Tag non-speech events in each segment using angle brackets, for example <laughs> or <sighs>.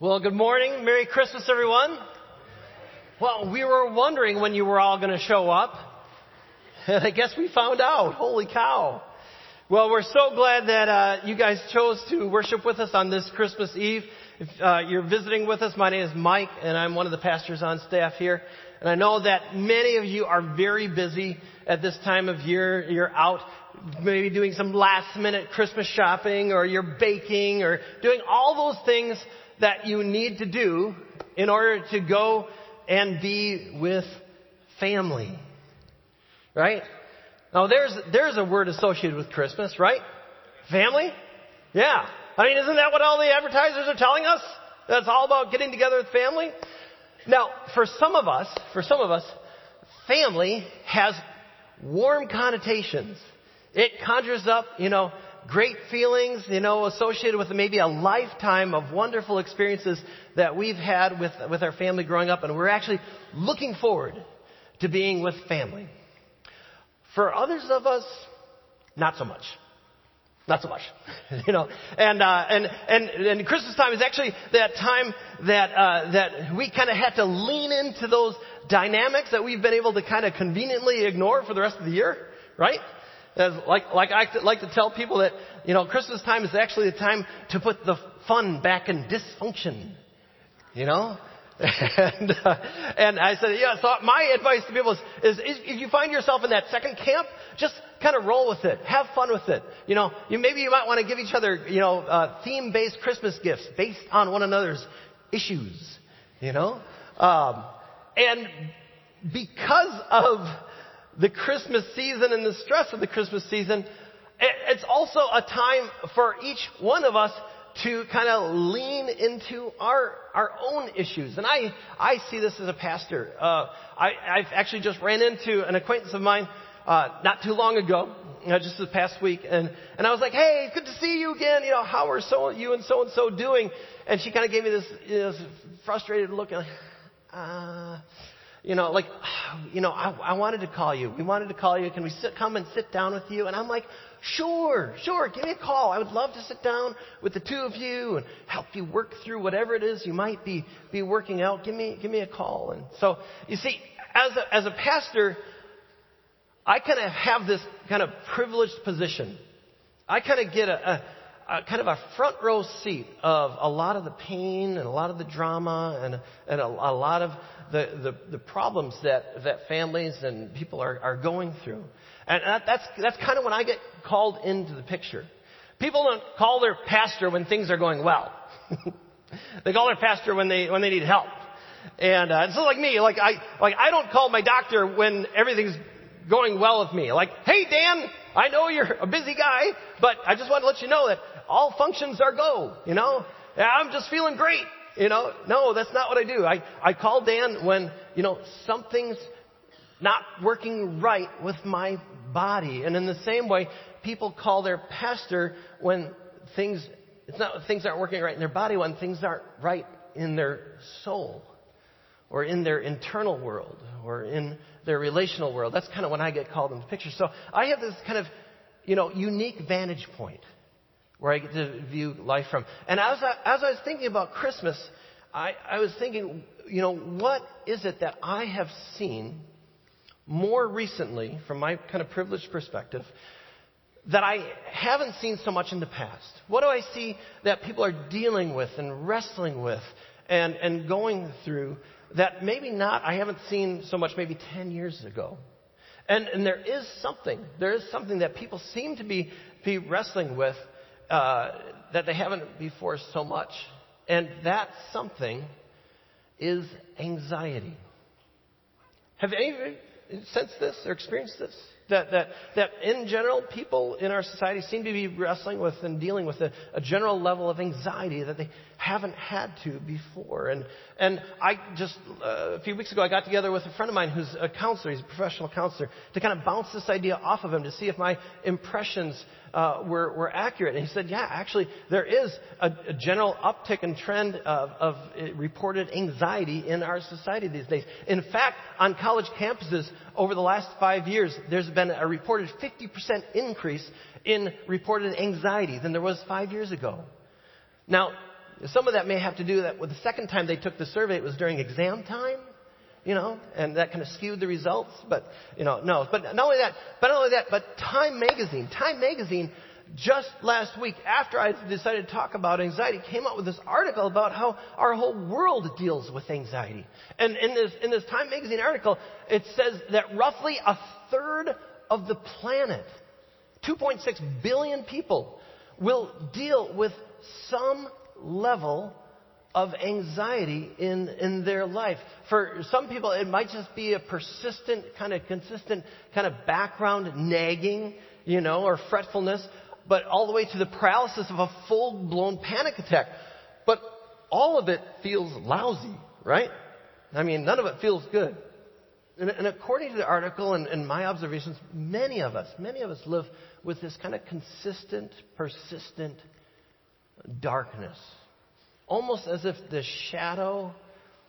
Well, good morning. Merry Christmas, everyone. Well, we were wondering when you were all going to show up. And <laughs> I guess we found out. Holy cow. Well, we're so glad that uh, you guys chose to worship with us on this Christmas Eve. If uh, you're visiting with us, my name is Mike, and I'm one of the pastors on staff here. And I know that many of you are very busy at this time of year. You're out maybe doing some last minute Christmas shopping, or you're baking, or doing all those things that you need to do in order to go and be with family. Right? Now there's, there's a word associated with Christmas, right? Family? Yeah. I mean, isn't that what all the advertisers are telling us? That's all about getting together with family? Now, for some of us, for some of us, family has warm connotations. It conjures up, you know, great feelings, you know, associated with maybe a lifetime of wonderful experiences that we've had with, with our family growing up, and we're actually looking forward to being with family. For others of us, not so much. Not so much, <laughs> you know, and uh, and and and Christmas time is actually that time that uh, that we kind of had to lean into those dynamics that we've been able to kind of conveniently ignore for the rest of the year, right? Like, like I like to tell people that, you know, Christmas time is actually the time to put the fun back in dysfunction. You know? <laughs> and, uh, and I said, yeah, so my advice to people is, is, is, if you find yourself in that second camp, just kind of roll with it. Have fun with it. You know, you, maybe you might want to give each other, you know, uh, theme-based Christmas gifts based on one another's issues. You know? Um, and because of the Christmas season and the stress of the Christmas season, it's also a time for each one of us to kind of lean into our our own issues. And I I see this as a pastor. Uh, I I've actually just ran into an acquaintance of mine uh, not too long ago, you know, just this past week, and and I was like, hey, good to see you again. You know, how are so you and so and so doing? And she kind of gave me this, you know, this frustrated look, and like, uh, you know, like, <sighs> you know, I, I wanted to call you. We wanted to call you. Can we sit, come and sit down with you? And I'm like, sure, sure, give me a call. I would love to sit down with the two of you and help you work through whatever it is you might be, be working out. Give me, give me a call. And so, you see, as a, as a pastor, I kind of have this kind of privileged position. I kind of get a, a a, kind of a front row seat of a lot of the pain and a lot of the drama and, and a, a lot of the, the, the, problems that, that families and people are, are going through. And that, that's, that's kind of when I get called into the picture. People don't call their pastor when things are going well. <laughs> they call their pastor when they, when they need help. And uh, it's like me. Like I, like I don't call my doctor when everything's going well with me. Like, hey Dan, I know you're a busy guy, but I just want to let you know that all functions are go, you know? I'm just feeling great, you know? No, that's not what I do. I, I call Dan when, you know, something's not working right with my body. And in the same way, people call their pastor when things, it's not, things aren't working right in their body, when things aren't right in their soul or in their internal world or in their relational world. That's kind of when I get called into the picture. So I have this kind of, you know, unique vantage point where I get to view life from. And as I, as I was thinking about Christmas, I, I was thinking, you know, what is it that I have seen more recently, from my kind of privileged perspective, that I haven't seen so much in the past? What do I see that people are dealing with and wrestling with and, and going through that maybe not, I haven't seen so much maybe 10 years ago? And, and there is something, there is something that people seem to be, be wrestling with uh, that they haven't before so much. And that something is anxiety. Have any of you sensed this or experienced this? That, that, that in general, people in our society seem to be wrestling with and dealing with a, a general level of anxiety that they haven't had to before. And, and I just, uh, a few weeks ago, I got together with a friend of mine who's a counselor, he's a professional counselor, to kind of bounce this idea off of him to see if my impressions uh, were, were accurate. And he said, yeah, actually, there is a, a general uptick and trend of, of reported anxiety in our society these days. In fact, on college campuses over the last five years, there's been a reported 50% increase in reported anxiety than there was five years ago. Now, some of that may have to do that with the second time they took the survey, it was during exam time, you know, and that kind of skewed the results. But, you know, no. But not only that, but not only that, but Time Magazine, Time Magazine, just last week, after I decided to talk about anxiety, came out with this article about how our whole world deals with anxiety. And in this, in this Time Magazine article, it says that roughly a third of the planet, 2.6 billion people, will deal with some level of anxiety in, in their life. For some people, it might just be a persistent, kind of consistent, kind of background nagging, you know, or fretfulness, but all the way to the paralysis of a full blown panic attack. But all of it feels lousy, right? I mean, none of it feels good. And, and according to the article and, and my observations, many of us, many of us live with this kind of consistent, persistent darkness. Almost as if the shadow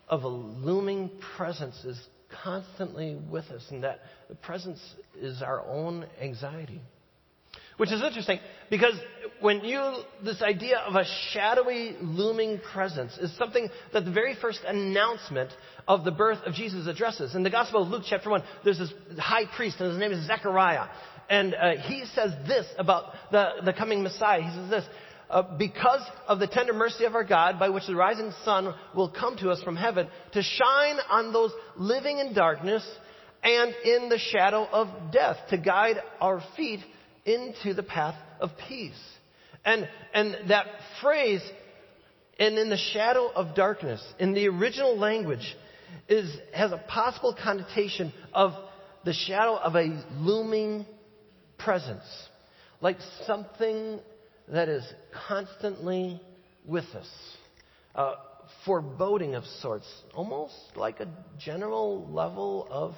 of a looming presence is constantly with us, and that the presence is our own anxiety. Which is interesting because when you, this idea of a shadowy, looming presence is something that the very first announcement of the birth of Jesus addresses. In the Gospel of Luke, chapter 1, there's this high priest, and his name is Zechariah. And uh, he says this about the, the coming Messiah. He says this uh, because of the tender mercy of our God, by which the rising sun will come to us from heaven, to shine on those living in darkness and in the shadow of death, to guide our feet into the path of peace. And, and that phrase, and in the shadow of darkness, in the original language, is, has a possible connotation of the shadow of a looming presence. Like something that is constantly with us. Uh, foreboding of sorts, almost like a general level of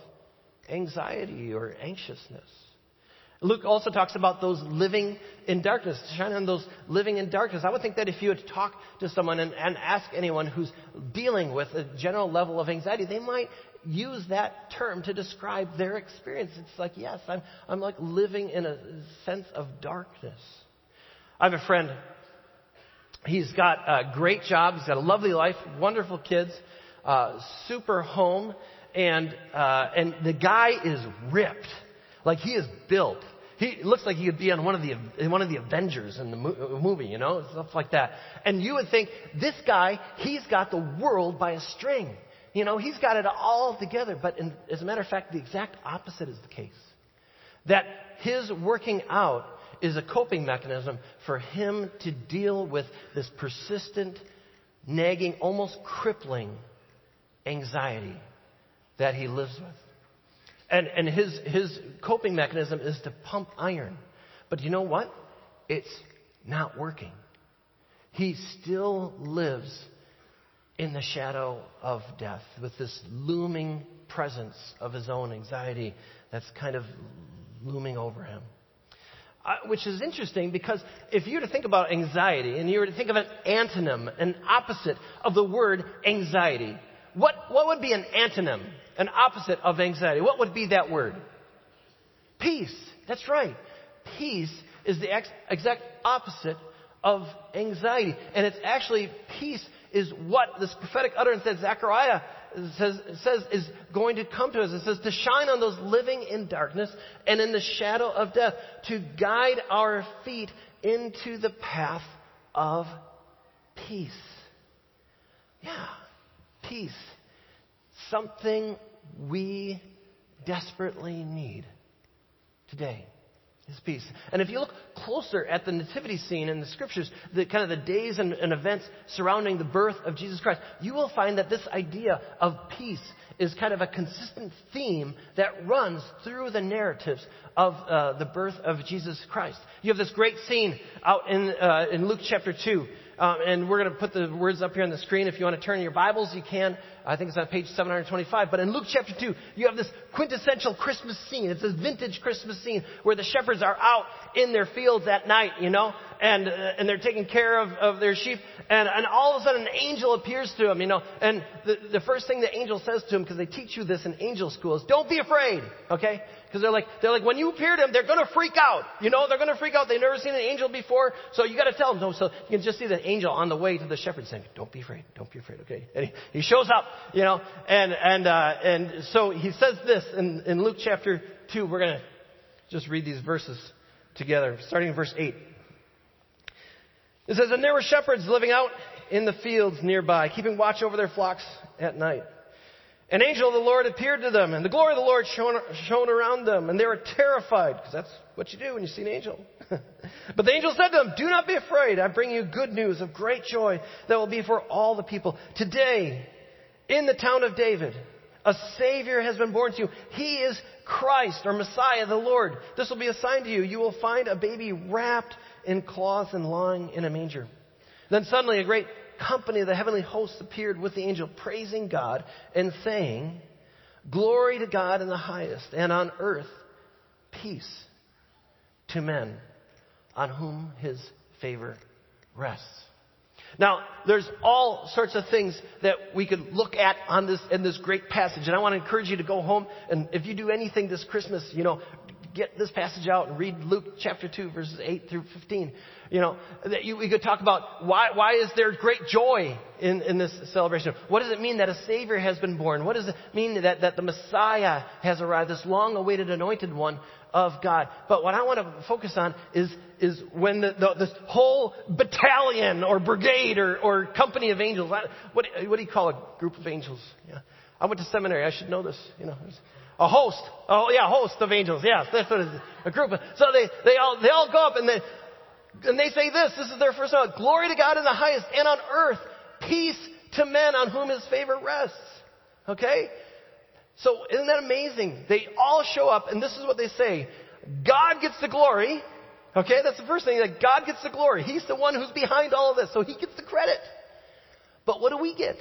anxiety or anxiousness. Luke also talks about those living in darkness, shine on those living in darkness. I would think that if you would talk to someone and, and ask anyone who's dealing with a general level of anxiety, they might use that term to describe their experience. It's like, yes, I'm, I'm like living in a sense of darkness. I have a friend. He's got a great job. He's got a lovely life, wonderful kids, uh, super home, and uh, and the guy is ripped. Like he is built. He looks like he could be on one of the one of the Avengers in the movie, you know, stuff like that. And you would think this guy, he's got the world by a string. You know, he's got it all together. But in, as a matter of fact, the exact opposite is the case. That his working out is a coping mechanism for him to deal with this persistent, nagging, almost crippling anxiety that he lives with. And, and his, his coping mechanism is to pump iron. But you know what? It's not working. He still lives in the shadow of death with this looming presence of his own anxiety that's kind of looming over him. Which is interesting because if you were to think about anxiety and you were to think of an antonym, an opposite of the word anxiety, what, what would be an antonym, an opposite of anxiety? What would be that word? Peace. That's right. Peace is the ex- exact opposite of anxiety. And it's actually, peace is what this prophetic utterance that Zechariah says, says is going to come to us. It says to shine on those living in darkness and in the shadow of death, to guide our feet into the path of peace. Yeah peace, something we desperately need today is peace. And if you look closer at the nativity scene in the scriptures, the kind of the days and, and, events surrounding the birth of Jesus Christ, you will find that this idea of peace is kind of a consistent theme that runs through the narratives of uh, the birth of Jesus Christ. You have this great scene out in, uh, in Luke chapter 2 um, and we're going to put the words up here on the screen. If you want to turn your Bibles, you can. I think it's on page 725. But in Luke chapter 2, you have this quintessential Christmas scene. It's this vintage Christmas scene where the shepherds are out in their fields at night, you know, and, uh, and they're taking care of, of their sheep, and, and all of a sudden an angel appears to them, you know, and the, the first thing the angel says to them, because they teach you this in angel school, is don't be afraid, okay? Because they're like, they're like, when you appear to them, they're gonna freak out. You know, they're gonna freak out. They've never seen an angel before, so you gotta tell them. No, so you can just see the angel on the way to the shepherd saying, don't be afraid, don't be afraid, okay? And he, he shows up, you know, and, and, uh, and so he says this in, in Luke chapter 2. We're gonna just read these verses together, starting in verse 8. It says, And there were shepherds living out in the fields nearby, keeping watch over their flocks at night. An angel of the Lord appeared to them, and the glory of the Lord shone, shone around them, and they were terrified, because that's what you do when you see an angel. <laughs> but the angel said to them, Do not be afraid. I bring you good news of great joy that will be for all the people. Today, in the town of David, a Savior has been born to you. He is Christ or Messiah, the Lord. This will be a sign to you. You will find a baby wrapped in cloths and lying in a manger. Then suddenly a great company of the heavenly hosts appeared with the angel, praising God and saying, Glory to God in the highest, and on earth peace to men on whom his favor rests. Now, there's all sorts of things that we could look at on this, in this great passage. And I want to encourage you to go home and if you do anything this Christmas, you know, get this passage out and read Luke chapter 2 verses 8 through 15. You know, that you, we could talk about why, why is there great joy in, in this celebration? What does it mean that a Savior has been born? What does it mean that, that the Messiah has arrived, this long awaited anointed one of God? But what I want to focus on is, is when the, the, this whole battalion or brigade or, or company of angels, what, what do you call a group of angels? Yeah. I went to seminary. I should know this. You know, a host. Oh yeah, host of angels. Yes, that's what it is. A group. So they, they all, they all go up and they, and they say this. This is their first note. Glory to God in the highest and on earth, peace to men on whom his favor rests. Okay? So isn't that amazing? They all show up and this is what they say. God gets the glory. Okay, that's the first thing, that God gets the glory. He's the one who's behind all of this, so he gets the credit. But what do we get?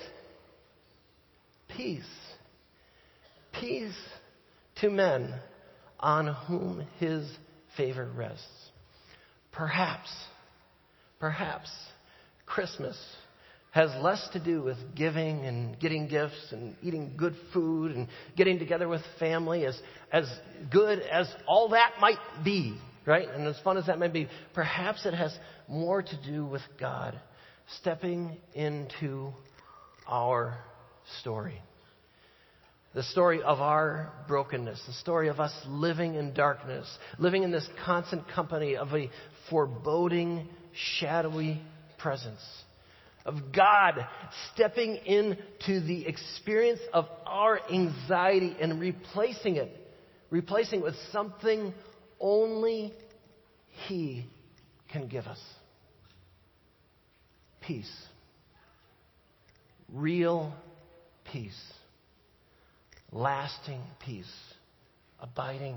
Peace. Peace to men on whom his favor rests. Perhaps, perhaps Christmas has less to do with giving and getting gifts and eating good food and getting together with family as, as good as all that might be, right? And as fun as that might be, perhaps it has more to do with God stepping into our story the story of our brokenness, the story of us living in darkness, living in this constant company of a foreboding, shadowy presence. Of God stepping into the experience of our anxiety and replacing it, replacing it with something only He can give us peace. Real peace lasting peace, abiding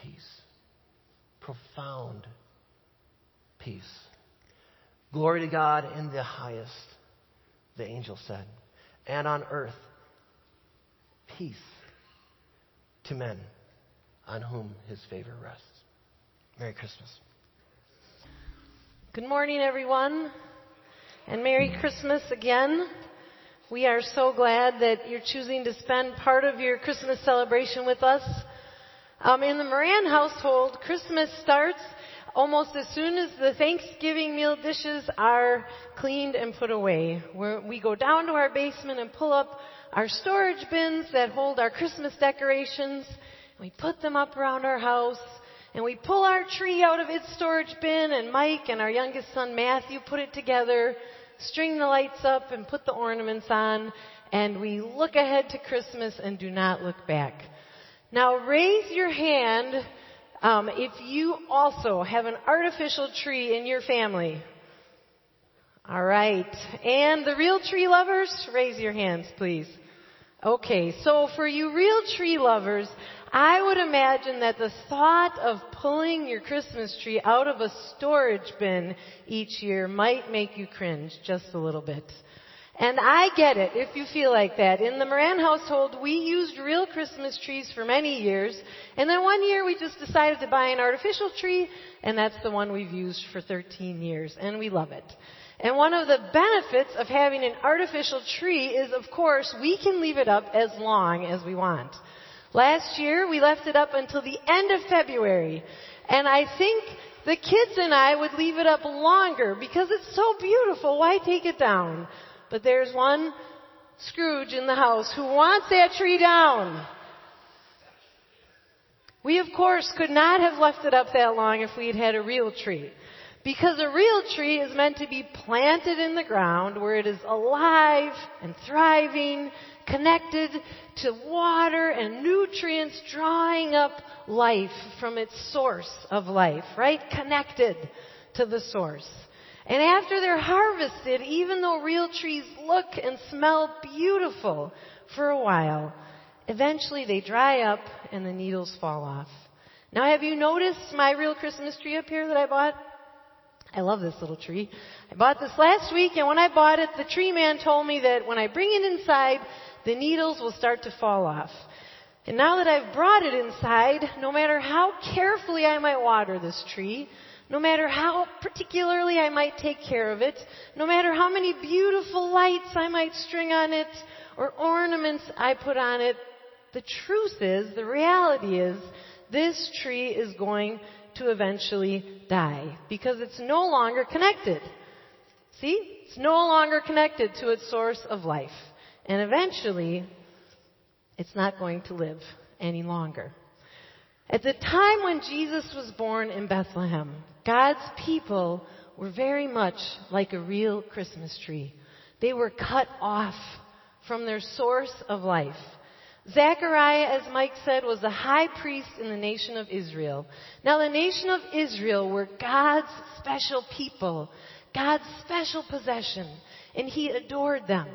peace, profound peace. Glory to God in the highest, the angel said, and on earth, peace to men on whom his favor rests. Merry Christmas. Good morning, everyone, and Merry Christmas again. We are so glad that you're choosing to spend part of your Christmas celebration with us. Um, in the Moran household, Christmas starts almost as soon as the Thanksgiving meal dishes are cleaned and put away. We're, we go down to our basement and pull up our storage bins that hold our Christmas decorations. We put them up around our house and we pull our tree out of its storage bin and Mike and our youngest son Matthew put it together string the lights up and put the ornaments on, and we look ahead to Christmas and do not look back. Now raise your hand um, if you also have an artificial tree in your family. All right. And the real tree lovers, raise your hands, please. Okay, so for you real tree lovers, I would imagine that the thought of pulling your Christmas tree out of a storage bin each year might make you cringe just a little bit. And I get it if you feel like that. In the Moran household, we used real Christmas trees for many years. And then one year we just decided to buy an artificial tree, and that's the one we've used for 13 years, and we love it. And one of the benefits of having an artificial tree is, of course, we can leave it up as long as we want. Last year, we left it up until the end of February. And I think the kids and I would leave it up longer because it's so beautiful. Why take it down? But there's one Scrooge in the house who wants that tree down. We, of course, could not have left it up that long if we had had a real tree. Because a real tree is meant to be planted in the ground where it is alive and thriving, connected to water and nutrients, drawing up life from its source of life, right? Connected to the source. And after they're harvested, even though real trees look and smell beautiful for a while, eventually they dry up and the needles fall off. Now have you noticed my real Christmas tree up here that I bought? I love this little tree. I bought this last week and when I bought it, the tree man told me that when I bring it inside, the needles will start to fall off. And now that I've brought it inside, no matter how carefully I might water this tree, no matter how particularly I might take care of it, no matter how many beautiful lights I might string on it, or ornaments I put on it, the truth is, the reality is, this tree is going to eventually die because it's no longer connected. See? It's no longer connected to its source of life. And eventually, it's not going to live any longer. At the time when Jesus was born in Bethlehem, God's people were very much like a real Christmas tree. They were cut off from their source of life. Zechariah, as Mike said, was the high priest in the nation of Israel. Now the nation of Israel were God's special people, God's special possession, and he adored them.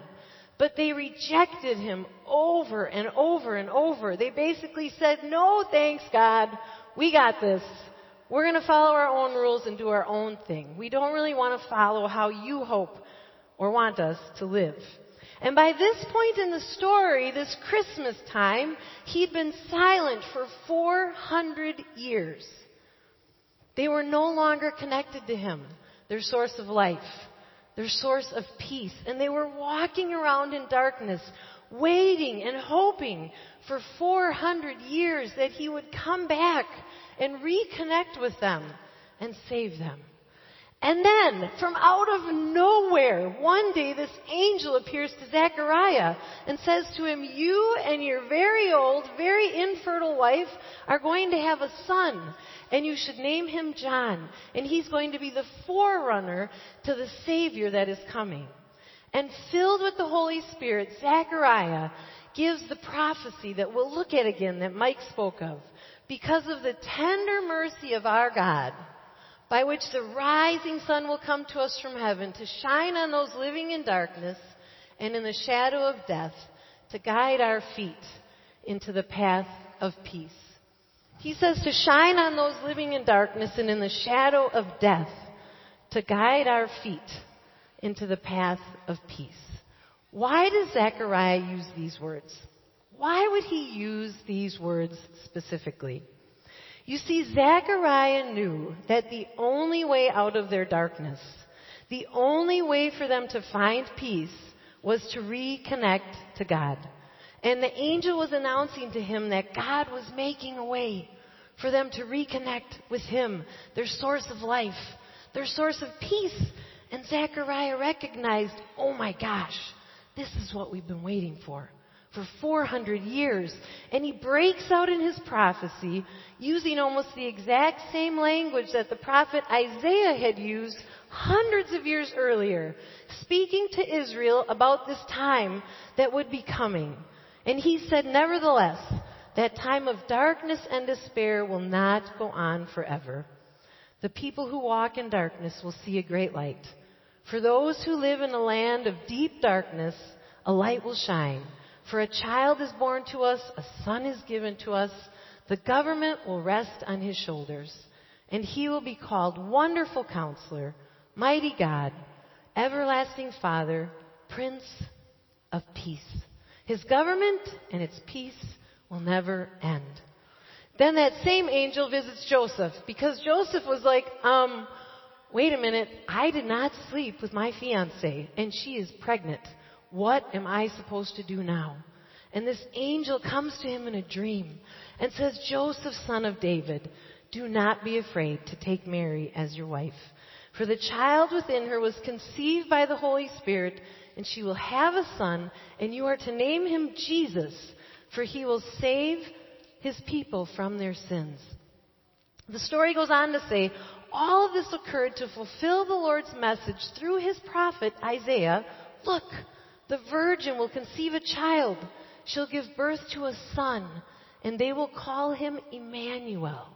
But they rejected him over and over and over. They basically said, no thanks God, we got this. We're going to follow our own rules and do our own thing. We don't really want to follow how you hope or want us to live. And by this point in the story, this Christmas time, he'd been silent for 400 years. They were no longer connected to him, their source of life, their source of peace. And they were walking around in darkness, waiting and hoping for 400 years that he would come back and reconnect with them and save them. And then, from out of nowhere, one day this angel appears to Zechariah and says to him, You and your very old, very infertile wife are going to have a son, and you should name him John, and he's going to be the forerunner to the Savior that is coming. And filled with the Holy Spirit, Zechariah gives the prophecy that we'll look at again that Mike spoke of. Because of the tender mercy of our God, by which the rising sun will come to us from heaven to shine on those living in darkness and in the shadow of death to guide our feet into the path of peace. He says to shine on those living in darkness and in the shadow of death to guide our feet into the path of peace. Why does Zechariah use these words? Why would he use these words specifically? You see, Zechariah knew that the only way out of their darkness, the only way for them to find peace was to reconnect to God. And the angel was announcing to him that God was making a way for them to reconnect with Him, their source of life, their source of peace. And Zechariah recognized, oh my gosh, this is what we've been waiting for for 400 years. And he breaks out in his prophecy using almost the exact same language that the prophet Isaiah had used hundreds of years earlier, speaking to Israel about this time that would be coming. And he said, nevertheless, that time of darkness and despair will not go on forever. The people who walk in darkness will see a great light. For those who live in a land of deep darkness, a light will shine. For a child is born to us, a son is given to us, the government will rest on his shoulders, and he will be called Wonderful Counselor, Mighty God, Everlasting Father, Prince of Peace. His government and its peace will never end. Then that same angel visits Joseph because Joseph was like, um, wait a minute, I did not sleep with my fiance and she is pregnant. What am I supposed to do now? And this angel comes to him in a dream and says, Joseph, son of David, do not be afraid to take Mary as your wife. For the child within her was conceived by the Holy Spirit, and she will have a son, and you are to name him Jesus, for he will save his people from their sins. The story goes on to say, all of this occurred to fulfill the Lord's message through his prophet Isaiah. Look, the virgin will conceive a child. She'll give birth to a son, and they will call him Emmanuel,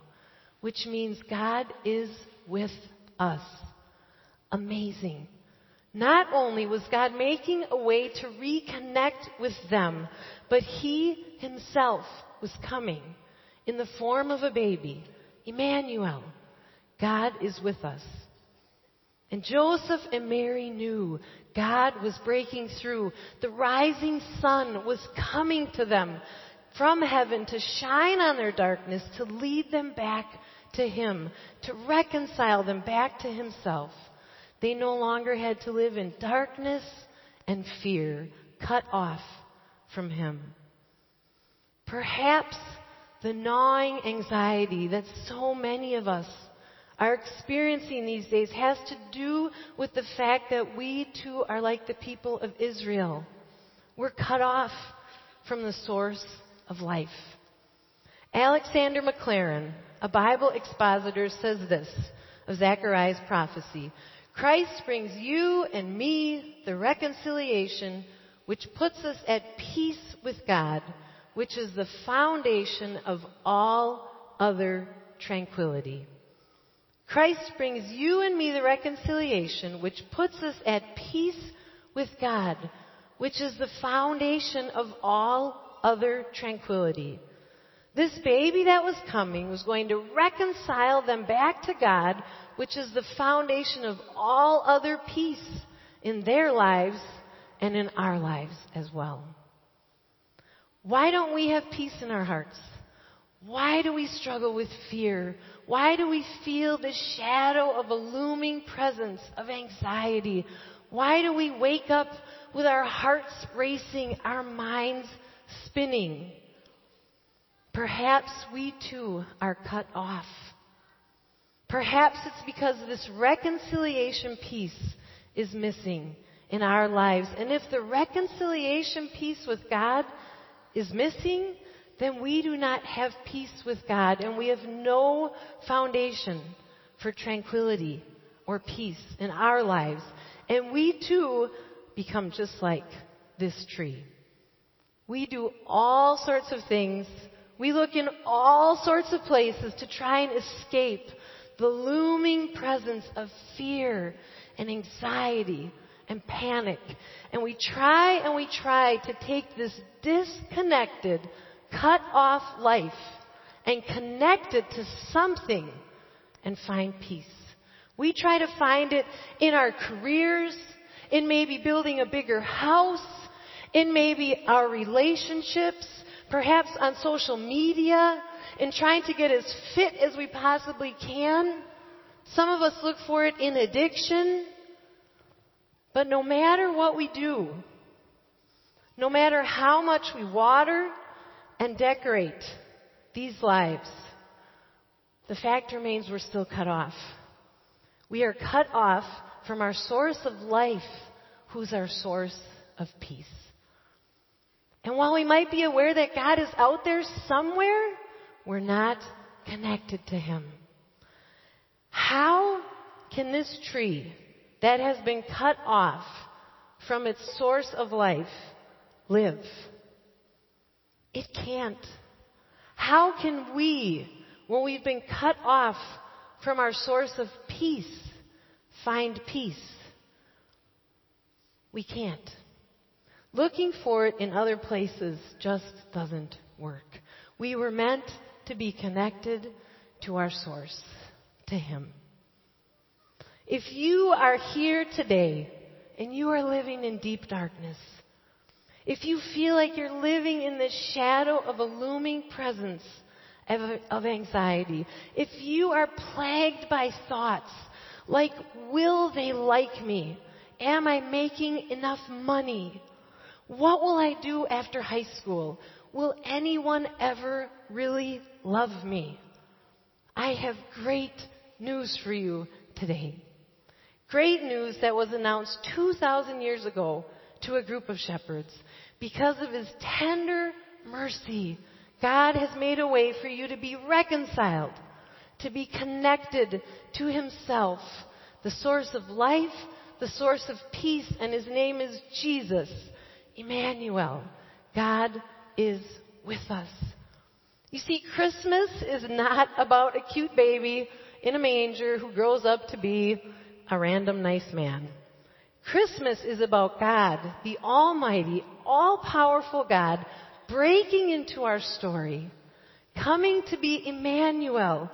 which means God is with us. Amazing. Not only was God making a way to reconnect with them, but He Himself was coming in the form of a baby. Emmanuel. God is with us. And Joseph and Mary knew God was breaking through. The rising sun was coming to them from heaven to shine on their darkness, to lead them back to Him, to reconcile them back to Himself. They no longer had to live in darkness and fear, cut off from Him. Perhaps the gnawing anxiety that so many of us are experiencing these days has to do with the fact that we too are like the people of Israel. We're cut off from the source of life. Alexander Maclaren, a Bible expositor, says this of Zechariah's prophecy. Christ brings you and me the reconciliation which puts us at peace with God, which is the foundation of all other tranquility. Christ brings you and me the reconciliation which puts us at peace with God, which is the foundation of all other tranquility. This baby that was coming was going to reconcile them back to God, which is the foundation of all other peace in their lives and in our lives as well. Why don't we have peace in our hearts? Why do we struggle with fear? Why do we feel the shadow of a looming presence of anxiety? Why do we wake up with our hearts racing, our minds spinning? Perhaps we too are cut off. Perhaps it's because this reconciliation piece is missing in our lives. And if the reconciliation piece with God is missing, then we do not have peace with God and we have no foundation for tranquility or peace in our lives. And we too become just like this tree. We do all sorts of things. We look in all sorts of places to try and escape the looming presence of fear and anxiety and panic. And we try and we try to take this disconnected, cut off life and connect it to something and find peace. We try to find it in our careers, in maybe building a bigger house, in maybe our relationships, perhaps on social media, in trying to get as fit as we possibly can. Some of us look for it in addiction. But no matter what we do, no matter how much we water and decorate these lives, the fact remains we're still cut off. We are cut off from our source of life, who's our source of peace. And while we might be aware that God is out there somewhere, we're not connected to Him. How can this tree that has been cut off from its source of life live? It can't. How can we, when we've been cut off from our source of peace, find peace? We can't. Looking for it in other places just doesn't work. We were meant to be connected to our source, to Him. If you are here today and you are living in deep darkness, if you feel like you're living in the shadow of a looming presence of, of anxiety, if you are plagued by thoughts like, will they like me? Am I making enough money? What will I do after high school? Will anyone ever really love me? I have great news for you today. Great news that was announced 2,000 years ago to a group of shepherds. Because of his tender mercy, God has made a way for you to be reconciled, to be connected to himself, the source of life, the source of peace, and his name is Jesus, Emmanuel. God is with us. You see, Christmas is not about a cute baby in a manger who grows up to be a random nice man. Christmas is about God, the Almighty, all powerful God, breaking into our story, coming to be Emmanuel.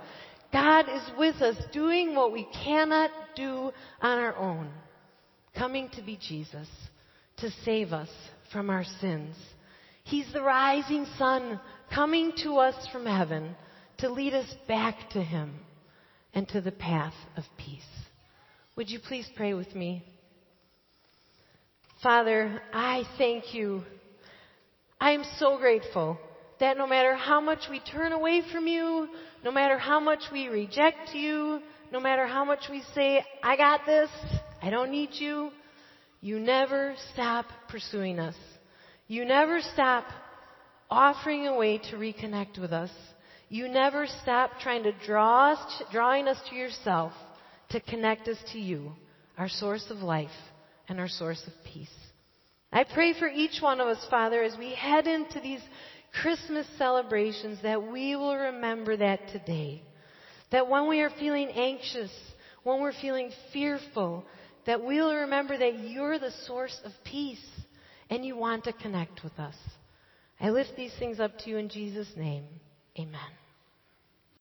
God is with us, doing what we cannot do on our own, coming to be Jesus, to save us from our sins. He's the rising sun coming to us from heaven to lead us back to Him and to the path of peace. Would you please pray with me? Father, I thank you. I am so grateful that no matter how much we turn away from you, no matter how much we reject you, no matter how much we say, I got this, I don't need you, you never stop pursuing us. You never stop offering a way to reconnect with us. You never stop trying to draw us, drawing us to yourself to connect us to you, our source of life and our source of peace. I pray for each one of us, Father, as we head into these Christmas celebrations that we will remember that today. That when we are feeling anxious, when we're feeling fearful, that we'll remember that you're the source of peace and you want to connect with us. I lift these things up to you in Jesus' name. Amen.